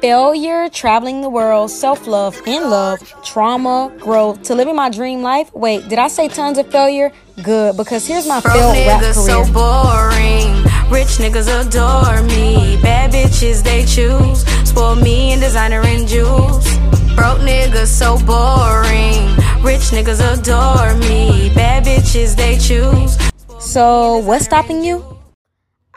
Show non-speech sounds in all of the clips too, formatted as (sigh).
failure, traveling the world, self love, in love, trauma, growth, to living my dream life. Wait, did I say tons of failure? Good, because here's my Broke failed rap niggas career. so boring. Rich niggas adore me. Bad bitches they choose. Spoil me in designer and jewels. Broke niggas so boring. Rich niggas adore me. Bad bitches they choose. So, what's stopping you?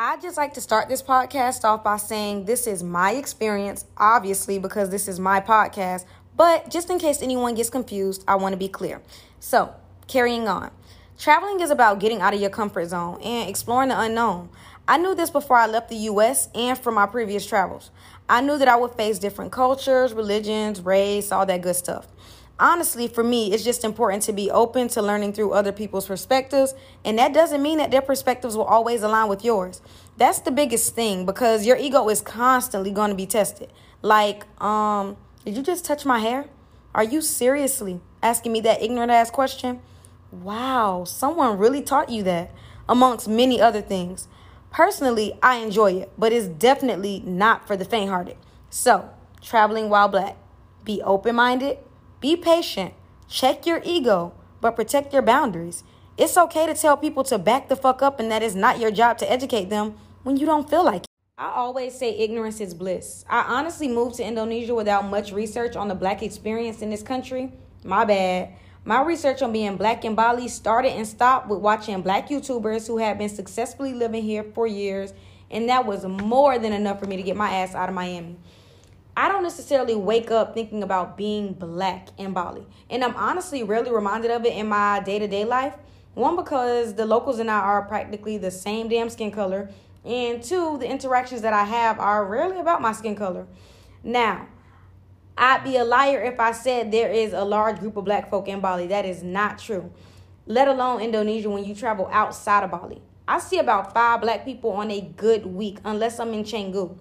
I'd just like to start this podcast off by saying this is my experience, obviously, because this is my podcast. But just in case anyone gets confused, I want to be clear. So, carrying on. Traveling is about getting out of your comfort zone and exploring the unknown. I knew this before I left the US and from my previous travels. I knew that I would face different cultures, religions, race, all that good stuff. Honestly, for me, it's just important to be open to learning through other people's perspectives, and that doesn't mean that their perspectives will always align with yours. That's the biggest thing because your ego is constantly going to be tested. Like, um, did you just touch my hair? Are you seriously asking me that ignorant ass question? Wow, someone really taught you that, amongst many other things. Personally, I enjoy it, but it's definitely not for the faint hearted. So, traveling while black, be open minded, be patient, check your ego, but protect your boundaries. It's okay to tell people to back the fuck up and that it's not your job to educate them when you don't feel like it. I always say ignorance is bliss. I honestly moved to Indonesia without much research on the black experience in this country. My bad. My research on being black in Bali started and stopped with watching black YouTubers who had been successfully living here for years, and that was more than enough for me to get my ass out of Miami. I don't necessarily wake up thinking about being black in Bali, and I'm honestly rarely reminded of it in my day to day life. One, because the locals and I are practically the same damn skin color, and two, the interactions that I have are rarely about my skin color. Now, I'd be a liar if I said there is a large group of black folk in Bali. That is not true. Let alone Indonesia when you travel outside of Bali. I see about five black people on a good week, unless I'm in Canggu.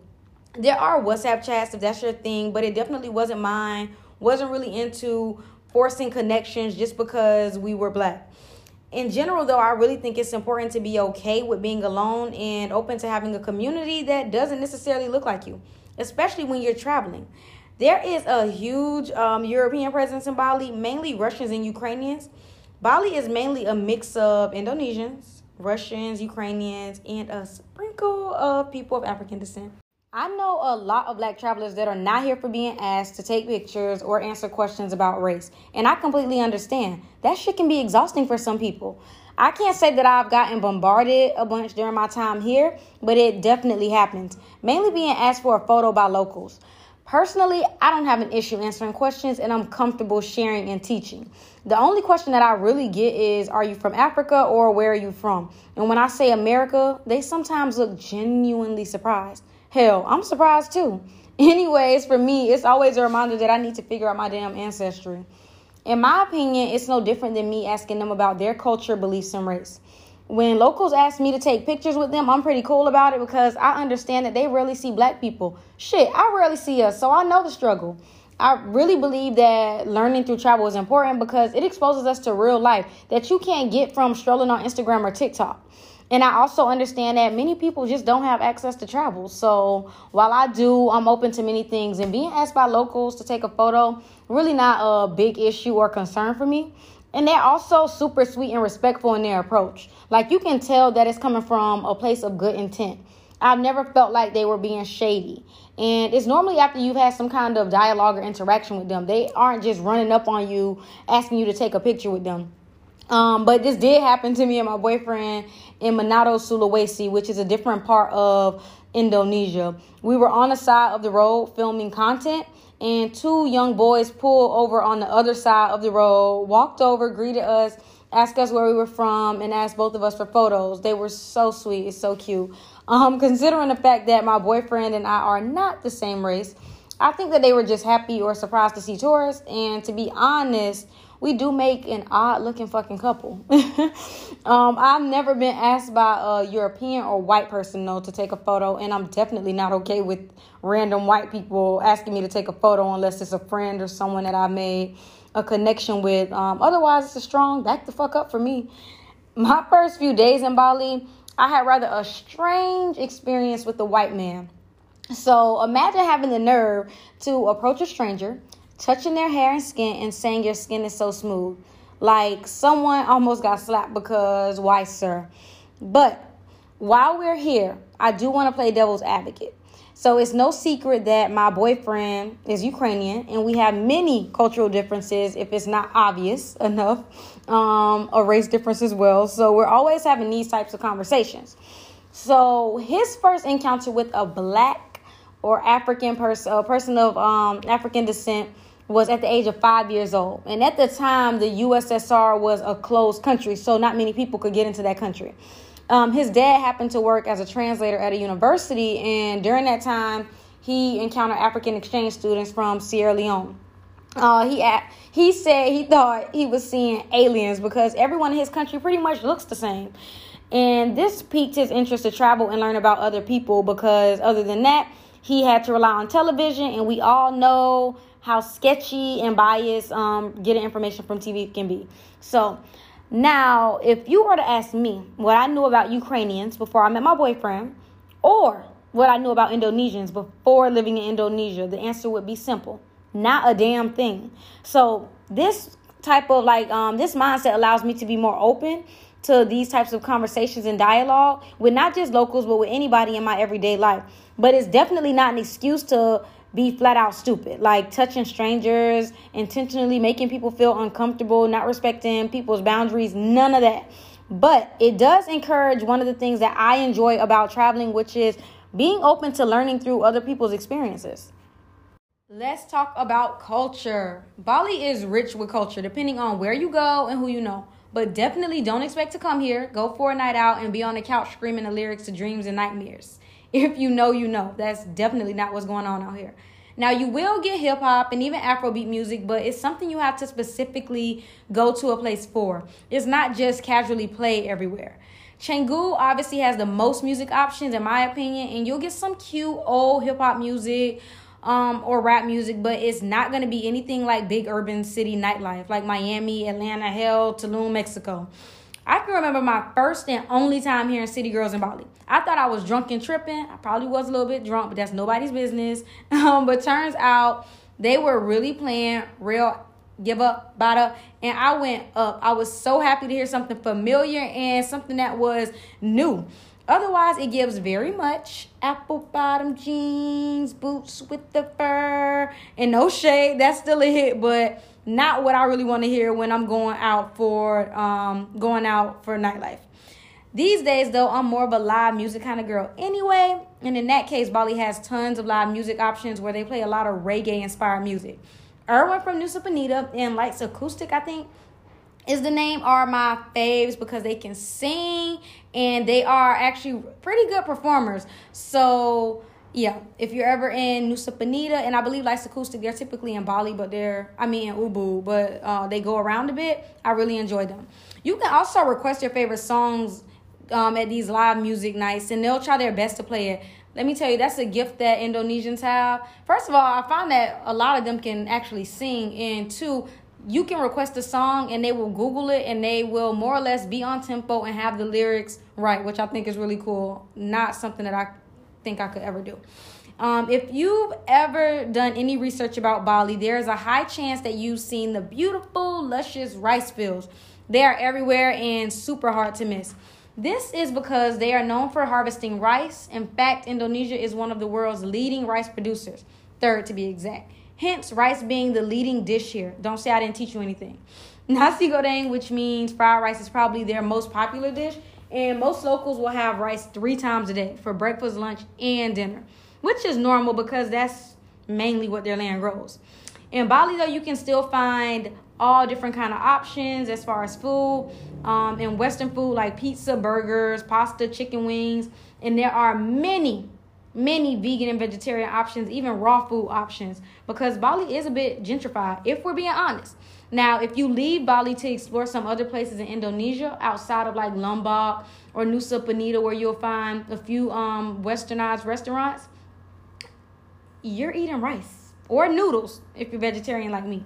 There are WhatsApp chats if that's your thing, but it definitely wasn't mine. Wasn't really into forcing connections just because we were black. In general, though, I really think it's important to be okay with being alone and open to having a community that doesn't necessarily look like you, especially when you're traveling. There is a huge um, European presence in Bali, mainly Russians and Ukrainians. Bali is mainly a mix of Indonesians, Russians, Ukrainians, and a sprinkle of people of African descent. I know a lot of black travelers that are not here for being asked to take pictures or answer questions about race. And I completely understand. That shit can be exhausting for some people. I can't say that I've gotten bombarded a bunch during my time here, but it definitely happens. Mainly being asked for a photo by locals. Personally, I don't have an issue answering questions and I'm comfortable sharing and teaching. The only question that I really get is Are you from Africa or where are you from? And when I say America, they sometimes look genuinely surprised. Hell, I'm surprised too. (laughs) Anyways, for me, it's always a reminder that I need to figure out my damn ancestry. In my opinion, it's no different than me asking them about their culture, beliefs, and race. When locals ask me to take pictures with them, I'm pretty cool about it because I understand that they rarely see black people. Shit, I rarely see us, so I know the struggle. I really believe that learning through travel is important because it exposes us to real life that you can't get from strolling on Instagram or TikTok. And I also understand that many people just don't have access to travel. So while I do, I'm open to many things. And being asked by locals to take a photo, really not a big issue or concern for me. And they're also super sweet and respectful in their approach. Like you can tell that it's coming from a place of good intent. I've never felt like they were being shady. And it's normally after you've had some kind of dialogue or interaction with them. They aren't just running up on you asking you to take a picture with them. Um, but this did happen to me and my boyfriend in Manado, Sulawesi, which is a different part of Indonesia. We were on the side of the road filming content, and two young boys pulled over on the other side of the road, walked over, greeted us, asked us where we were from, and asked both of us for photos. They were so sweet, it's so cute. Um, considering the fact that my boyfriend and I are not the same race, I think that they were just happy or surprised to see tourists. And to be honest, we do make an odd looking fucking couple. (laughs) um, I've never been asked by a European or white person though to take a photo, and I'm definitely not okay with random white people asking me to take a photo unless it's a friend or someone that I made a connection with. Um, otherwise, it's a strong back the fuck up for me. My first few days in Bali, I had rather a strange experience with the white man. So imagine having the nerve to approach a stranger, touching their hair and skin, and saying your skin is so smooth. Like someone almost got slapped because why, sir? But while we're here, I do want to play devil's advocate. So it's no secret that my boyfriend is Ukrainian, and we have many cultural differences, if it's not obvious (laughs) enough, um, a race difference as well. So we're always having these types of conversations. So his first encounter with a black or African person, a person of um, African descent, was at the age of five years old. And at the time, the USSR was a closed country, so not many people could get into that country. Um, his dad happened to work as a translator at a university, and during that time, he encountered African exchange students from Sierra Leone. Uh, he he said he thought he was seeing aliens because everyone in his country pretty much looks the same. And this piqued his interest to travel and learn about other people because, other than that, he had to rely on television, and we all know how sketchy and biased um, getting information from TV can be. So, now, if you were to ask me what I knew about Ukrainians before I met my boyfriend, or what I knew about Indonesians before living in Indonesia, the answer would be simple not a damn thing. So, this type of like, um, this mindset allows me to be more open to these types of conversations and dialogue with not just locals, but with anybody in my everyday life. But it's definitely not an excuse to be flat out stupid, like touching strangers, intentionally making people feel uncomfortable, not respecting people's boundaries, none of that. But it does encourage one of the things that I enjoy about traveling, which is being open to learning through other people's experiences. Let's talk about culture. Bali is rich with culture, depending on where you go and who you know. But definitely don't expect to come here, go for a night out, and be on the couch screaming the lyrics to dreams and nightmares. If you know, you know. That's definitely not what's going on out here. Now, you will get hip hop and even Afrobeat music, but it's something you have to specifically go to a place for. It's not just casually played everywhere. Canggu obviously has the most music options, in my opinion, and you'll get some cute old hip hop music um, or rap music, but it's not going to be anything like big urban city nightlife like Miami, Atlanta, hell, Tulum, Mexico. I can remember my first and only time hearing City Girls in Bali. I thought I was drunk and tripping. I probably was a little bit drunk, but that's nobody's business. (laughs) Um, but turns out they were really playing real give up, bada, and I went up. I was so happy to hear something familiar and something that was new. Otherwise, it gives very much apple bottom jeans, boots with the fur, and no shade. That's still a hit, but not what I really want to hear when I'm going out for um going out for nightlife. These days though, I'm more of a live music kind of girl anyway, and in that case, Bali has tons of live music options where they play a lot of reggae inspired music. Erwin from Nusa Penida and Lights Acoustic, I think, is the name are my faves because they can sing and they are actually pretty good performers. So yeah, if you're ever in Nusa Penida, and I believe Lights Acoustic, they're typically in Bali, but they're, I mean, in Ubud, but uh, they go around a bit. I really enjoy them. You can also request your favorite songs um, at these live music nights, and they'll try their best to play it. Let me tell you, that's a gift that Indonesians have. First of all, I find that a lot of them can actually sing, and two, you can request a song and they will Google it and they will more or less be on tempo and have the lyrics right, which I think is really cool. Not something that I think I could ever do. Um, if you've ever done any research about Bali, there is a high chance that you've seen the beautiful, luscious rice fields. They are everywhere and super hard to miss. This is because they are known for harvesting rice. In fact, Indonesia is one of the world's leading rice producers, third to be exact. Hence, rice being the leading dish here. Don't say I didn't teach you anything. (laughs) Nasi goreng, which means fried rice, is probably their most popular dish and most locals will have rice three times a day for breakfast, lunch, and dinner, which is normal because that's mainly what their land grows. In Bali, though, you can still find all different kind of options as far as food um, and Western food like pizza, burgers, pasta, chicken wings, and there are many, many vegan and vegetarian options, even raw food options, because Bali is a bit gentrified, if we're being honest. Now, if you leave Bali to explore some other places in Indonesia outside of like Lombok or Nusa Penida, where you'll find a few um, westernized restaurants, you're eating rice or noodles if you're vegetarian like me.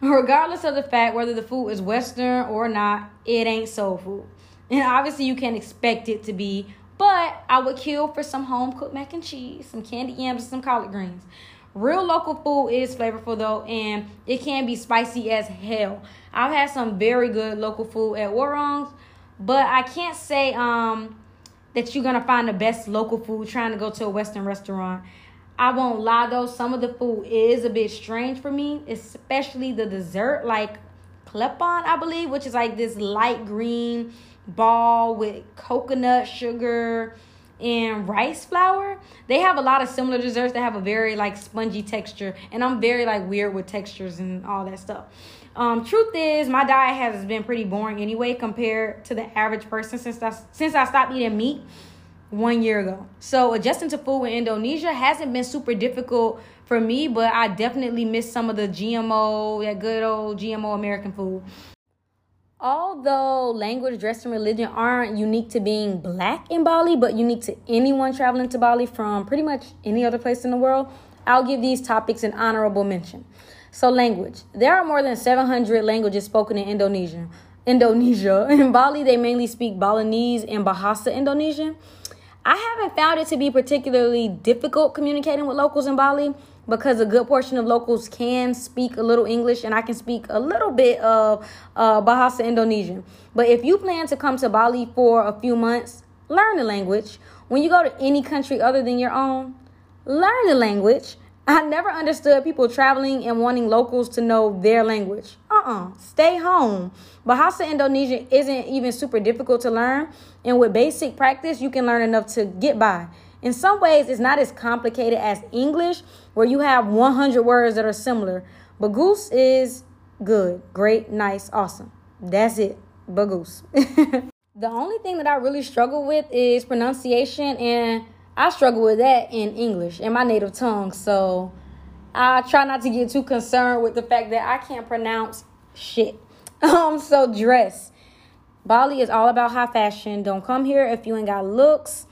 Regardless of the fact whether the food is Western or not, it ain't soul food. And obviously, you can't expect it to be But I would kill for some home cooked mac and cheese, some candied yams, and some collard greens. Real local food is flavorful though, and it can be spicy as hell. I've had some very good local food at Warong's, but I can't say um that you're gonna find the best local food trying to go to a Western restaurant. I won't lie though, some of the food is a bit strange for me, especially the dessert, like klepon, I believe, which is like this light green ball with coconut sugar and rice flour. They have a lot of similar desserts that have a very like spongy texture, and I'm very like weird with textures and all that stuff. Um, truth is, my diet has been pretty boring anyway compared to the average person since I since I stopped eating meat one year ago. So adjusting to food in Indonesia hasn't been super difficult for me, but I definitely miss some of the GMO, that good old GMO American food. Although language, dress, and religion aren't unique to being black in Bali, but unique to anyone traveling to Bali from pretty much any other place in the world, I'll give these topics an honorable mention. So, language. There are more than 700 languages spoken in Indonesia. Indonesia. (laughs) In Bali, they mainly speak Balinese and Bahasa Indonesian. I haven't found it to be particularly difficult communicating with locals in Bali because a good portion of locals can speak a little English and I can speak a little bit of uh, Bahasa Indonesian. But if you plan to come to Bali for a few months, learn the language. When you go to any country other than your own, learn the language. I never understood people traveling and wanting locals to know their language. Uh-uh. Stay home. Bahasa Indonesian isn't even super difficult to learn, and with basic practice, you can learn enough to get by. In some ways, it's not as complicated as English, where you have 100 words that are similar. Bagus is good, great, nice, awesome. That's it. Bagus. (laughs) the only thing that I really struggle with is pronunciation, and I struggle with that in English, in my native tongue. So I try not to get too concerned with the fact that I can't pronounce shit. (laughs) Um, so dress. Bali is all about high fashion. Don't come here if you ain't got looks.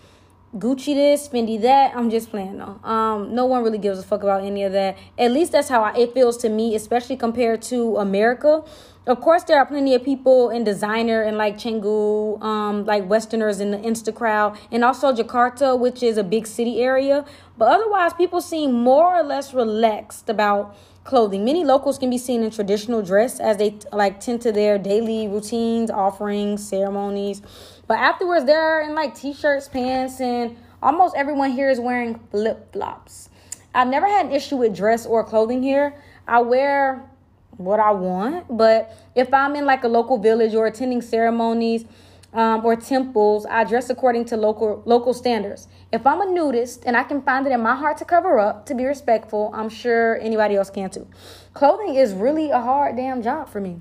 Gucci this, Fendi that. I'm just playing though. Um, no one really gives a fuck about any of that. At least that's how I, it feels to me, especially compared to America. Of course, there are plenty of people in designer and like Canggu, um, like Westerners in the Insta crowd, and also Jakarta, which is a big city area. But otherwise, people seem more or less relaxed about clothing. Many locals can be seen in traditional dress as they like tend to their daily routines, offerings, ceremonies. But afterwards, they're in like t-shirts, pants, and almost everyone here is wearing flip-flops. I've never had an issue with dress or clothing here. I wear what I want, but if I'm in like a local village or attending ceremonies, um, or temples, I dress according to local local standards. If I'm a nudist and I can find it in my heart to cover up, to be respectful, I'm sure anybody else can too. Clothing is really a hard damn job for me.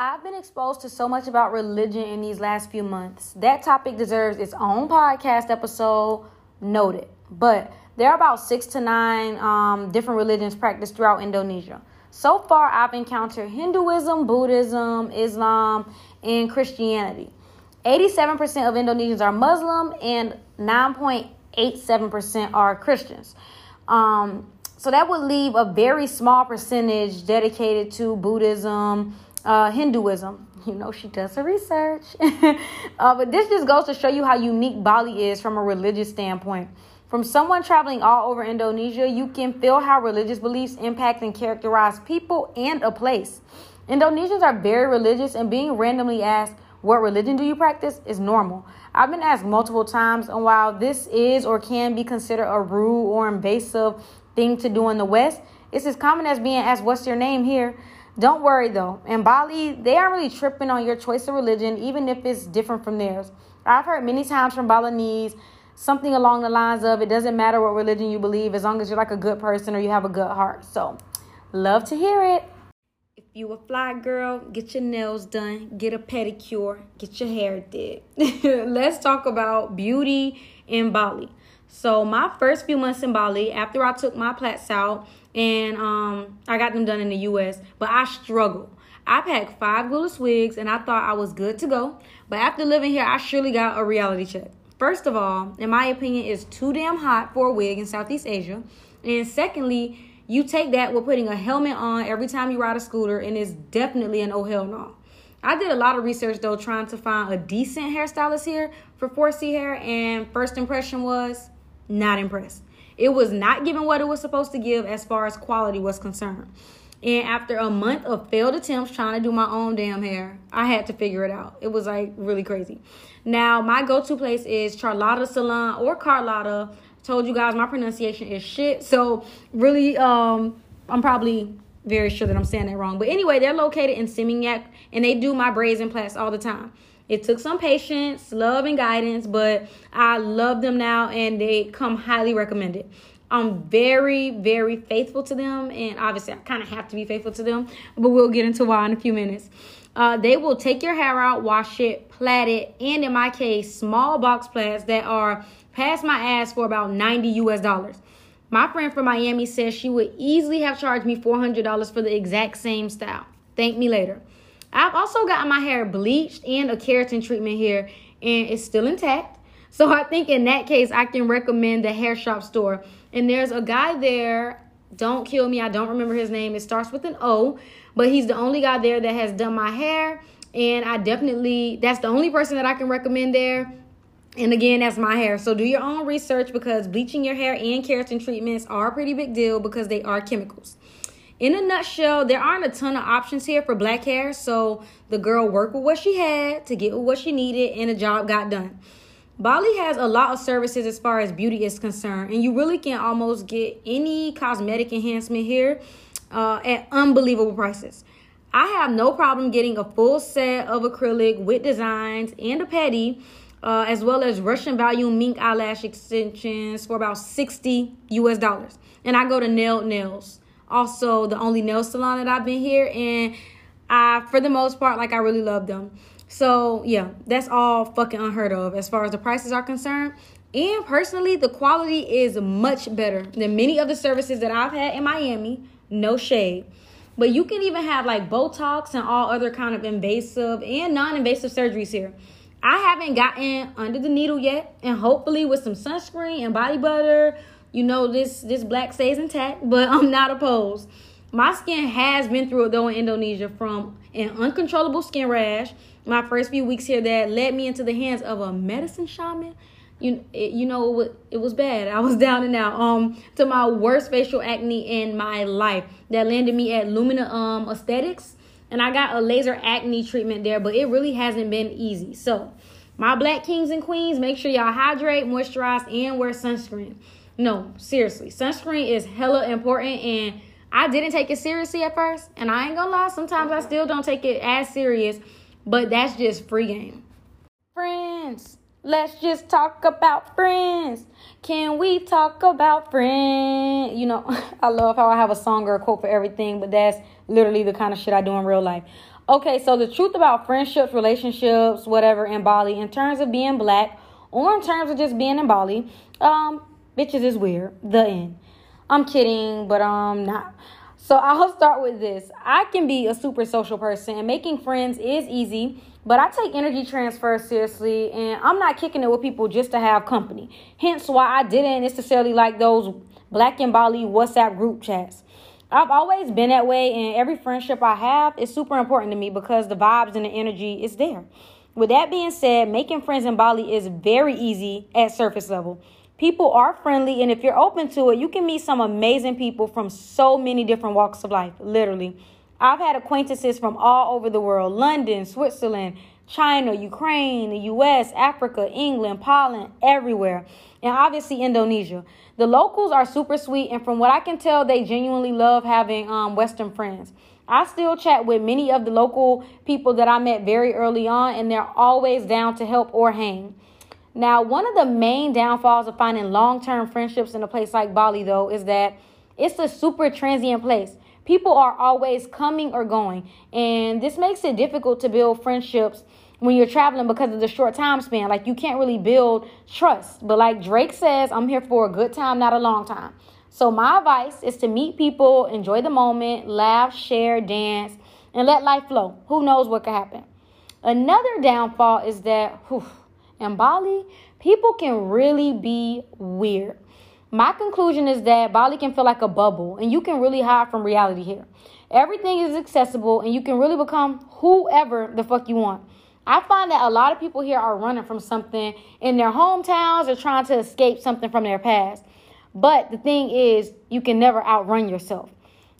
I've been exposed to so much about religion in these last few months. That topic deserves its own podcast episode. Noted. But there are about six to nine um, different religions practiced throughout Indonesia. So far, I've encountered Hinduism, Buddhism, Islam, and Christianity. 87% of Indonesians are Muslim and 9.87% are Christians. Um, so that would leave a very small percentage dedicated to Buddhism, uh, Hinduism. You know, she does her research. (laughs) uh, but this just goes to show you how unique Bali is from a religious standpoint. From someone traveling all over Indonesia, you can feel how religious beliefs impact and characterize people and a place. Indonesians are very religious, and being randomly asked, what religion do you practice is normal. I've been asked multiple times, and while this is or can be considered a rude or invasive thing to do in the West, it's as common as being asked, What's your name here? Don't worry though. In Bali, they aren't really tripping on your choice of religion, even if it's different from theirs. I've heard many times from Balinese something along the lines of it doesn't matter what religion you believe as long as you're like a good person or you have a good heart. So, love to hear it If you a fly girl, get your nails done, get a pedicure, get your hair did. (laughs) Let's talk about beauty in Bali. So my first few months in Bali, after I took my plaits out and um, I got them done in the U.S., but I struggled. I packed five glueless wigs and I thought I was good to go. But after living here, I surely got a reality check. First of all, in my opinion, it's too damn hot for a wig in Southeast Asia. And secondly, you take that with putting a helmet on every time you ride a scooter, and it's definitely an oh hell no. I did a lot of research though, trying to find a decent hairstylist here for 4C hair, and first impression was not impressed. It was not giving what it was supposed to give as far as quality was concerned. And after a month of failed attempts trying to do my own damn hair, I had to figure it out. It was like really crazy. Now, my go to place is Charlotta Salon or Carlotta. Told you guys my pronunciation is shit. So, really, um, I'm probably very sure that I'm saying that wrong. But anyway, they're located in Seminyak and they do my braids and plaits all the time. It took some patience, love, and guidance, but I love them now and they come highly recommended. I'm very, very faithful to them, and obviously, I kind of have to be faithful to them, but we'll get into why in a few minutes. Uh, they will take your hair out, wash it, plait it, and in my case, small box plaits that are past my ass for about 90 US dollars. My friend from Miami says she would easily have charged me $400 for the exact same style. Thank me later. I've also gotten my hair bleached and a keratin treatment here, and it's still intact. So I think in that case, I can recommend the hair shop store. And there's a guy there. Don't kill me. I don't remember his name. It starts with an O, but he's the only guy there that has done my hair. And I definitely, that's the only person that I can recommend there. And again, that's my hair. So do your own research because bleaching your hair and keratin treatments are a pretty big deal because they are chemicals. In a nutshell, there aren't a ton of options here for black hair. So the girl worked with what she had to get what she needed and the job got done. Bali has a lot of services as far as beauty is concerned, and you really can almost get any cosmetic enhancement here uh, at unbelievable prices. I have no problem getting a full set of acrylic with designs and a petty, uh, as well as Russian volume mink eyelash extensions for about 60 US dollars. And I go to Nailed Nails, also the only nail salon that I've been here, and I, for the most part, like I really love them. So yeah, that's all fucking unheard of as far as the prices are concerned. And personally, the quality is much better than many of the services that I've had in Miami. No shade. But you can even have like Botox and all other kind of invasive and non-invasive surgeries here. I haven't gotten under the needle yet, and hopefully with some sunscreen and body butter, you know this this black stays intact. But (laughs) I'm not opposed. My skin has been through it though in Indonesia from an uncontrollable skin rash my first few weeks here that led me into the hands of a medicine shaman you you know it, it was bad (laughs) i was down and out um to my worst facial acne in my life that landed me at lumina um aesthetics and i got a laser acne treatment there but it really hasn't been easy so my black kings and queens make sure y'all hydrate moisturize and wear sunscreen no seriously sunscreen is hella important and i didn't take it seriously at first and i ain't gonna lie sometimes i still don't take it as serious but that's just free game. Friends, let's just talk about friends. Can we talk about friends? You know, (laughs) I love how I have a song or a quote for everything, but that's literally the kind of shit I do in real life. Okay, so the truth about friendships, relationships, whatever in Bali, in terms of being black or in terms of just being in Bali, um, bitches is weird. The end. I'm kidding, but um, not. So I'll start with this. I can be a super social person and making friends is easy, but I take energy transfer seriously and I'm not kicking it with people just to have company. Hence why I didn't necessarily like those Black and Bali WhatsApp group chats. I've always been that way and every friendship I have is super important to me because the vibes and the energy is there. With that being said, making friends in Bali is very easy at surface level. People are friendly, and if you're open to it, you can meet some amazing people from so many different walks of life, literally. I've had acquaintances from all over the world London, Switzerland, China, Ukraine, the US, Africa, England, Poland, everywhere, and obviously Indonesia. The locals are super sweet, and from what I can tell, they genuinely love having um, Western friends. I still chat with many of the local people that I met very early on, and they're always down to help or hang. Now, one of the main downfalls of finding long term friendships in a place like Bali, though, is that it's a super transient place. People are always coming or going, and this makes it difficult to build friendships when you're traveling because of the short time span. Like, you can't really build trust. But, like Drake says, I'm here for a good time, not a long time. So, my advice is to meet people, enjoy the moment, laugh, share, dance, and let life flow. Who knows what could happen? Another downfall is that, whew, in Bali, people can really be weird. My conclusion is that Bali can feel like a bubble and you can really hide from reality here. Everything is accessible and you can really become whoever the fuck you want. I find that a lot of people here are running from something in their hometowns or trying to escape something from their past. But the thing is, you can never outrun yourself.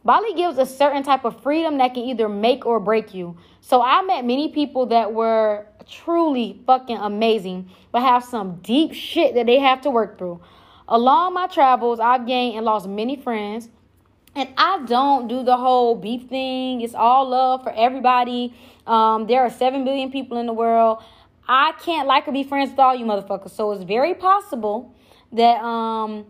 Bali gives a certain type of freedom that can either make or break you. So I met many people that were truly fucking amazing, but have some deep shit that they have to work through. Along my travels, I've gained and lost many friends. And I don't do the whole beef thing. It's all love for everybody. Um, there are 7 billion people in the world. I can't like or be friends with all you motherfuckers. So it's very possible that um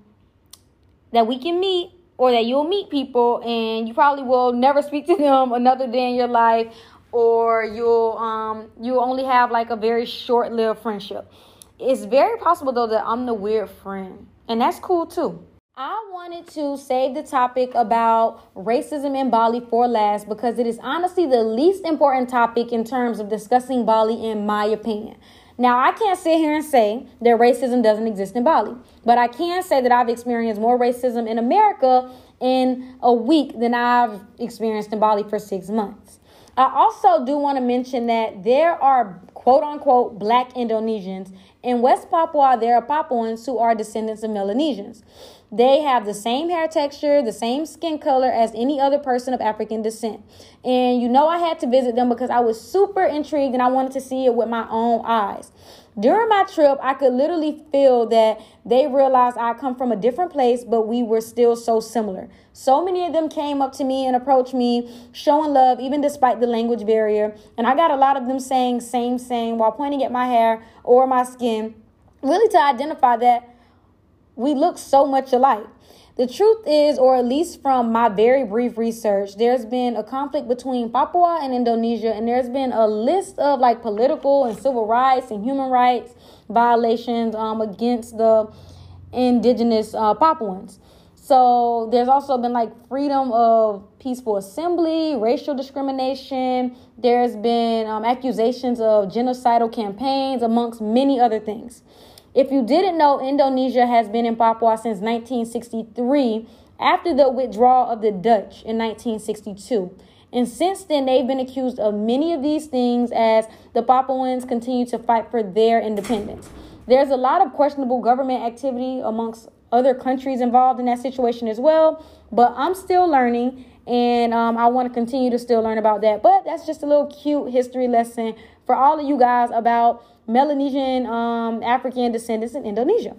that we can meet or that you'll meet people and you probably will never (laughs) speak to them another day in your life or you'll um you'll only have like a very short-lived friendship. It's very possible though that I'm the weird friend. And that's cool too. I wanted to save the topic about racism in Bali for last because it is honestly the least important topic in terms of discussing Bali, in my opinion. Now, I can't sit here and say that racism doesn't exist in Bali, but I can say that I've experienced more racism in America in a week than I've experienced in Bali for six months. I also do want to mention that there are quote unquote black Indonesians. In West Papua, there are Papuans who are descendants of Melanesians. They have the same hair texture, the same skin color as any other person of African descent. And you know, I had to visit them because I was super intrigued and I wanted to see it with my own eyes. During my trip, I could literally feel that they realized I come from a different place, but we were still so similar. So many of them came up to me and approached me, showing love, even despite the language barrier. And I got a lot of them saying same, same, while pointing at my hair or my skin, really to identify that we look so much alike. The truth is, or at least from my very brief research, there's been a conflict between Papua and Indonesia, and there's been a list of like political and civil rights and human rights violations um, against the indigenous uh, Papuans. So there's also been like freedom of peaceful assembly, racial discrimination. There's been um, accusations of genocidal campaigns, amongst many other things. If you didn't know, Indonesia has been in Papua since 1963 after the withdrawal of the Dutch in 1962. And since then, they've been accused of many of these things as the Papuans continue to fight for their independence. There's a lot of questionable government activity amongst other countries involved in that situation as well, but I'm still learning and um, I want to continue to still learn about that. But that's just a little cute history lesson for all of you guys about Melanesian um, African descendants in Indonesia.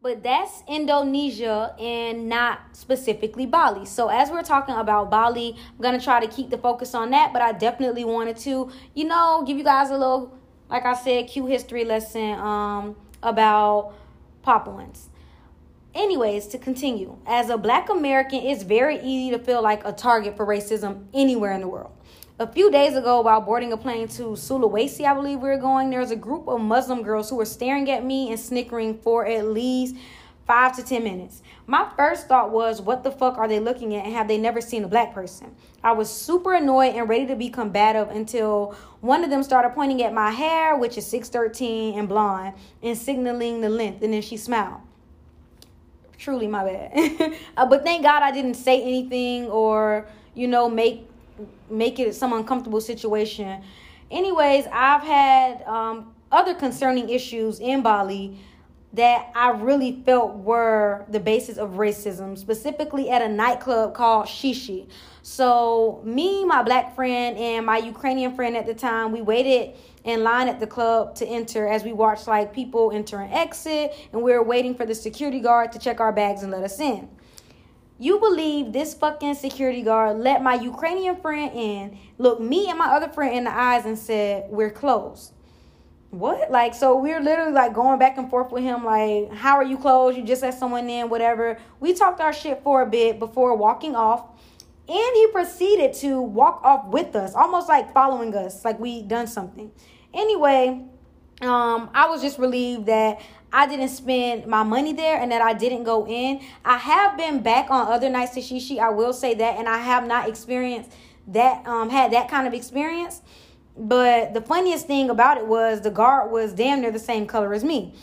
But that's Indonesia and not specifically Bali. So, as we're talking about Bali, I'm going to try to keep the focus on that. But I definitely wanted to, you know, give you guys a little, like I said, cute history lesson um, about Papuans. Anyways, to continue, as a black American, it's very easy to feel like a target for racism anywhere in the world. A few days ago, while boarding a plane to Sulawesi, I believe we were going, there was a group of Muslim girls who were staring at me and snickering for at least five to 10 minutes. My first thought was, what the fuck are they looking at and have they never seen a black person? I was super annoyed and ready to be combative until one of them started pointing at my hair, which is 613 and blonde, and signaling the length, and then she smiled. Truly my bad. (laughs) uh, but thank God I didn't say anything or, you know, make make it some uncomfortable situation. Anyways, I've had um, other concerning issues in Bali that I really felt were the basis of racism, specifically at a nightclub called Shishi. So, me, my black friend, and my Ukrainian friend at the time, we waited in line at the club to enter as we watched like people enter and exit, and we were waiting for the security guard to check our bags and let us in. You believe this fucking security guard let my Ukrainian friend in, looked me and my other friend in the eyes and said, We're closed. What? Like, so we're literally like going back and forth with him, like, How are you closed? You just let someone in, whatever. We talked our shit for a bit before walking off. And he proceeded to walk off with us, almost like following us, like we done something. Anyway, um, I was just relieved that I didn't spend my money there and that I didn't go in. I have been back on other nights to Shishi. I will say that, and I have not experienced that, um, had that kind of experience. But the funniest thing about it was the guard was damn near the same color as me.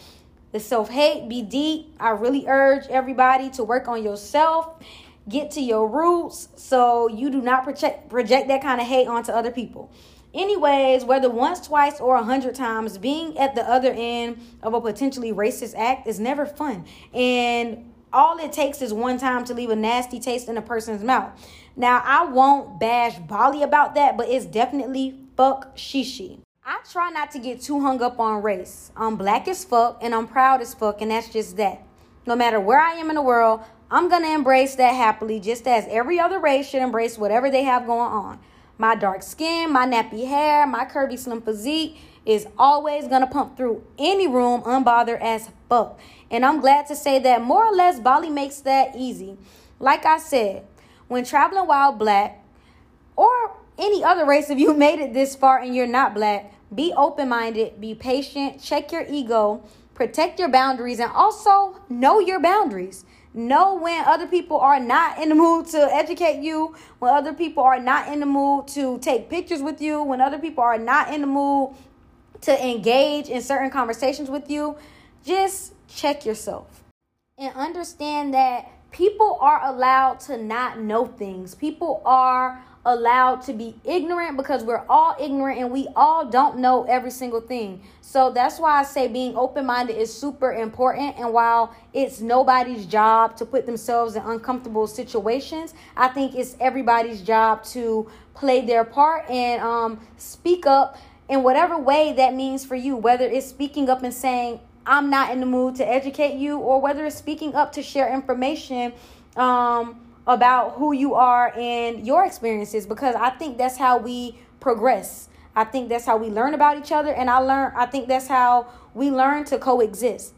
The self hate be deep. I really urge everybody to work on yourself, get to your roots so you do not project, project that kind of hate onto other people. Anyways, whether once, twice, or a hundred times, being at the other end of a potentially racist act is never fun. And all it takes is one time to leave a nasty taste in a person's mouth. Now, I won't bash Bali about that, but it's definitely fuck shishi. I try not to get too hung up on race. I'm black as fuck and I'm proud as fuck, and that's just that. No matter where I am in the world, I'm gonna embrace that happily, just as every other race should embrace whatever they have going on. My dark skin, my nappy hair, my curvy slim physique is always gonna pump through any room unbothered as fuck. And I'm glad to say that more or less Bali makes that easy. Like I said, when traveling while black or any other race, (laughs) if you made it this far and you're not black, be open minded, be patient, check your ego, protect your boundaries, and also know your boundaries. Know when other people are not in the mood to educate you, when other people are not in the mood to take pictures with you, when other people are not in the mood to engage in certain conversations with you. Just check yourself and understand that people are allowed to not know things. People are allowed to be ignorant because we're all ignorant and we all don't know every single thing. So that's why I say being open minded is super important. And while it's nobody's job to put themselves in uncomfortable situations, I think it's everybody's job to play their part and um, speak up in whatever way that means for you, whether it's speaking up and saying, I'm not in the mood to educate you, or whether it's speaking up to share information. Um, about who you are and your experiences because I think that's how we progress. I think that's how we learn about each other and I learn I think that's how we learn to coexist.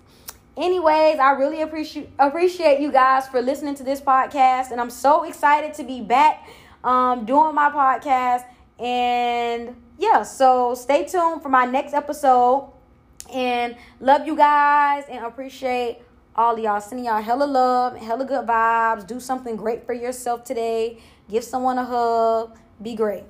Anyways, I really appreciate appreciate you guys for listening to this podcast and I'm so excited to be back um doing my podcast and yeah, so stay tuned for my next episode and love you guys and appreciate all y'all sending y'all hella love, hella good vibes. Do something great for yourself today. Give someone a hug. Be great.